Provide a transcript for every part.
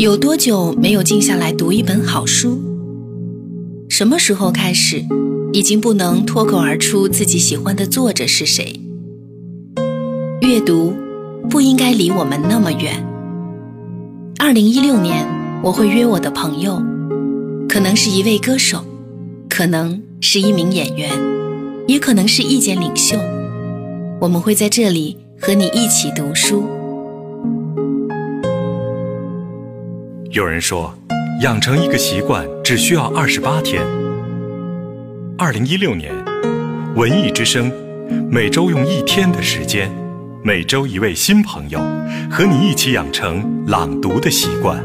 有多久没有静下来读一本好书？什么时候开始，已经不能脱口而出自己喜欢的作者是谁？阅读不应该离我们那么远。二零一六年，我会约我的朋友，可能是一位歌手，可能是一名演员，也可能是意见领袖。我们会在这里和你一起读书。有人说，养成一个习惯只需要二十八天。二零一六年，文艺之声每周用一天的时间，每周一位新朋友，和你一起养成朗读的习惯。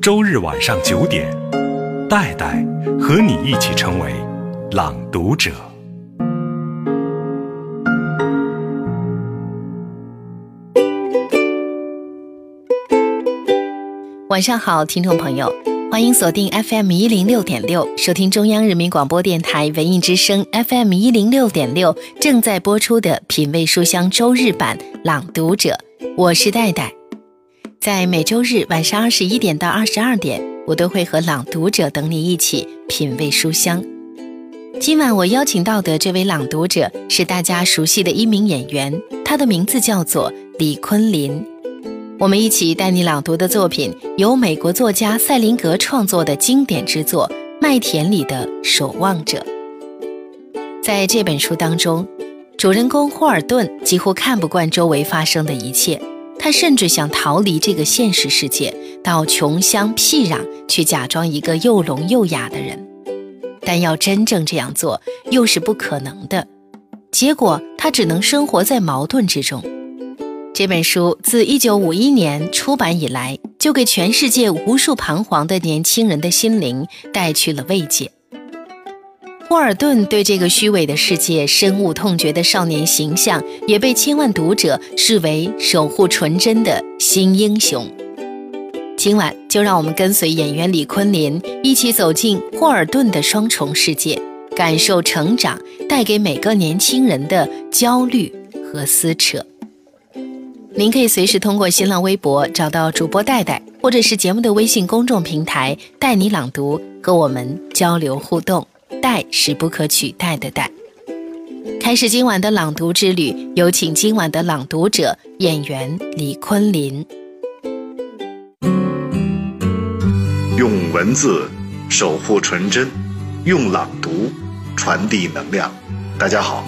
周日晚上九点，戴戴和你一起成为朗读者。晚上好，听众朋友，欢迎锁定 FM 一零六点六，收听中央人民广播电台文艺之声 FM 一零六点六正在播出的品味书香周日版朗读者，我是戴戴。在每周日晚上二十一点到二十二点，我都会和朗读者等你一起品味书香。今晚我邀请到的这位朗读者是大家熟悉的一名演员，他的名字叫做李坤林。我们一起带你朗读的作品，由美国作家塞林格创作的经典之作《麦田里的守望者》。在这本书当中，主人公霍尔顿几乎看不惯周围发生的一切，他甚至想逃离这个现实世界，到穷乡僻壤去假装一个又聋又哑的人。但要真正这样做，又是不可能的。结果，他只能生活在矛盾之中。这本书自1951年出版以来，就给全世界无数彷徨的年轻人的心灵带去了慰藉。霍尔顿对这个虚伪的世界深恶痛绝的少年形象，也被千万读者视为守护纯真的新英雄。今晚就让我们跟随演员李坤林一起走进霍尔顿的双重世界，感受成长带给每个年轻人的焦虑和撕扯。您可以随时通过新浪微博找到主播戴戴，或者是节目的微信公众平台“带你朗读”，和我们交流互动。戴是不可取代的戴。开始今晚的朗读之旅，有请今晚的朗读者演员李坤林。用文字守护纯真，用朗读传递能量。大家好，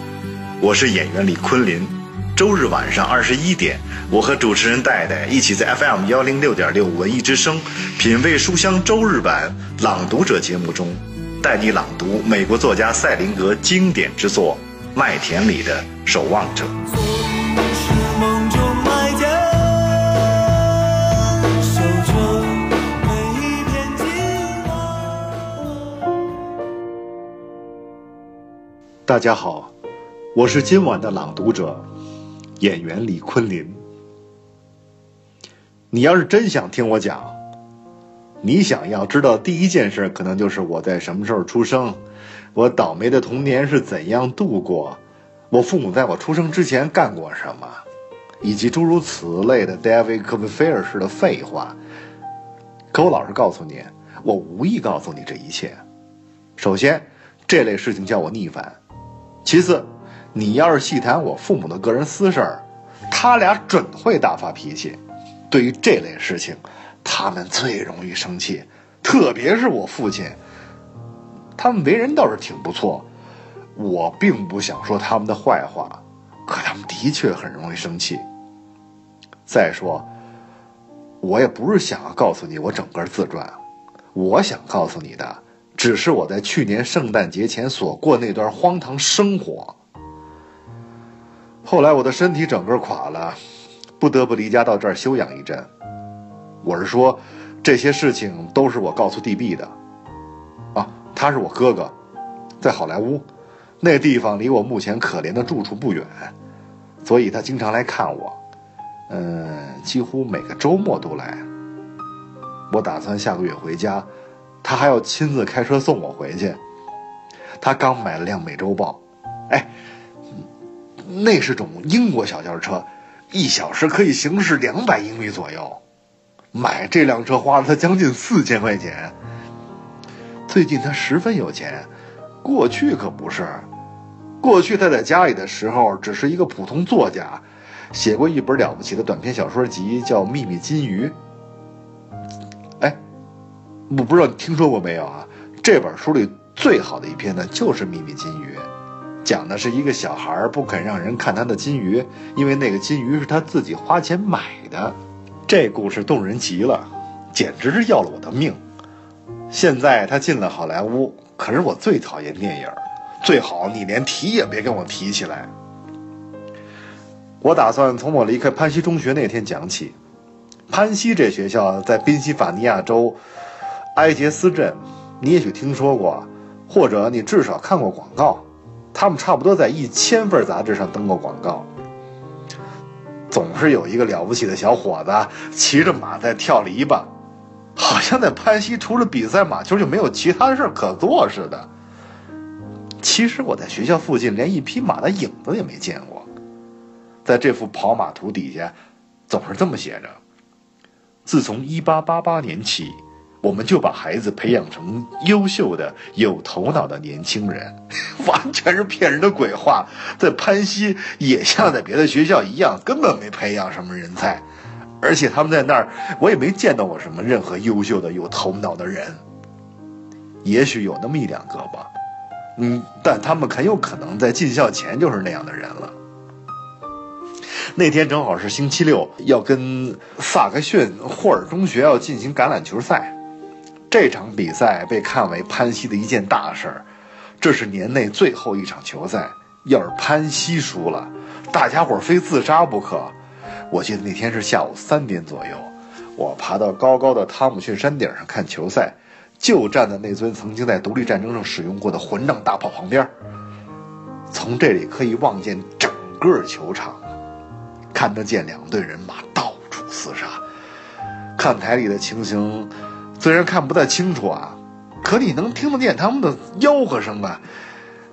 我是演员李坤林。周日晚上二十一点。我和主持人戴戴一起在 FM 幺零六点六文艺之声品味书香周日版朗读者节目中，带你朗读美国作家塞林格经典之作《麦田里的守望者》。大家好，我是今晚的朗读者，演员李坤林。你要是真想听我讲，你想要知道第一件事，可能就是我在什么时候出生，我倒霉的童年是怎样度过，我父母在我出生之前干过什么，以及诸如此类的 David Copperfield 式的废话。可我老实告诉你，我无意告诉你这一切。首先，这类事情叫我逆反；其次，你要是细谈我父母的个人私事儿，他俩准会大发脾气。对于这类事情，他们最容易生气，特别是我父亲。他们为人倒是挺不错，我并不想说他们的坏话，可他们的确很容易生气。再说，我也不是想要告诉你我整个自传，我想告诉你的，只是我在去年圣诞节前所过那段荒唐生活。后来我的身体整个垮了。不得不离家到这儿休养一阵。我是说，这些事情都是我告诉 DB 的。啊，他是我哥哥，在好莱坞，那地方离我目前可怜的住处不远，所以他经常来看我。嗯，几乎每个周末都来。我打算下个月回家，他还要亲自开车送我回去。他刚买了辆美洲豹，哎，那是种英国小轿车。一小时可以行驶两百英里左右，买这辆车花了他将近四千块钱。最近他十分有钱，过去可不是。过去他在家里的时候只是一个普通作家，写过一本了不起的短篇小说集，叫《秘密金鱼》。哎，我不知道你听说过没有啊？这本书里最好的一篇呢，就是《秘密金鱼》，讲的是一个小孩不肯让人看他的金鱼，因为那个金鱼是他自己花钱买的。这故事动人极了，简直是要了我的命。现在他进了好莱坞，可是我最讨厌电影。最好你连提也别跟我提起来。我打算从我离开潘西中学那天讲起。潘西这学校在宾夕法尼亚州埃杰斯镇，你也许听说过，或者你至少看过广告。他们差不多在一千份杂志上登过广告。总是有一个了不起的小伙子骑着马在跳篱笆，好像在潘西除了比赛马球就没有其他事可做似的。其实我在学校附近连一匹马的影子也没见过，在这幅跑马图底下，总是这么写着：自从1888年起，我们就把孩子培养成优秀的、有头脑的年轻人。完全是骗人的鬼话，在潘西也像在别的学校一样，根本没培养什么人才，而且他们在那儿，我也没见到过什么任何优秀的、有头脑的人。也许有那么一两个吧。嗯，但他们很有可能在进校前就是那样的人了。那天正好是星期六，要跟萨克逊霍尔中学要进行橄榄球赛。这场比赛被看为潘西的一件大事儿，这是年内最后一场球赛。要是潘西输了，大家伙非自杀不可。我记得那天是下午三点左右，我爬到高高的汤姆逊山顶上看球赛。就站在那尊曾经在独立战争上使用过的混账大炮旁边，从这里可以望见整个球场，看得见两队人马到处厮杀。看台里的情形，虽然看不太清楚啊，可你能听得见他们的吆喝声啊，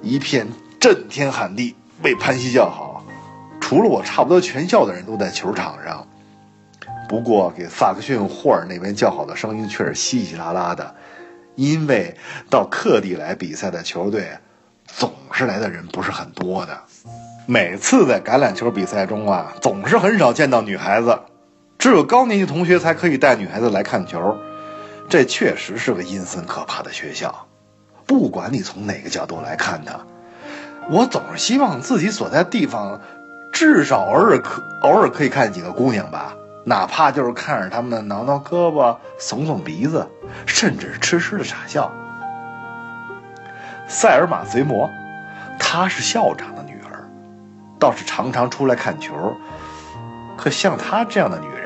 一片震天喊地，为潘西叫好。除了我，差不多全校的人都在球场上。不过，给萨克逊霍尔那边叫好的声音却是稀稀拉拉的。因为到客地来比赛的球队，总是来的人不是很多的。每次在橄榄球比赛中啊，总是很少见到女孩子，只有高年级同学才可以带女孩子来看球。这确实是个阴森可怕的学校。不管你从哪个角度来看它，我总是希望自己所在地方，至少偶尔可偶尔可以看见几个姑娘吧。哪怕就是看着她们挠挠胳膊、耸耸鼻子，甚至痴痴的傻笑。塞尔玛·随摩，她是校长的女儿，倒是常常出来看球。可像她这样的女人，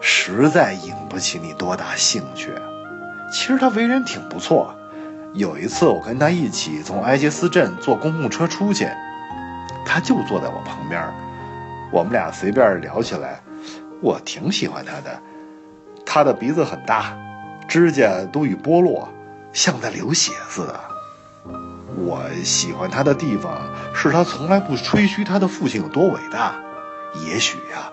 实在引不起你多大兴趣。其实他为人挺不错。有一次我跟他一起从埃杰斯镇坐公共车出去，他就坐在我旁边，我们俩随便聊起来。我挺喜欢他的，他的鼻子很大，指甲都已剥落，像在流血似的。我喜欢他的地方是他从来不吹嘘他的父亲有多伟大。也许呀，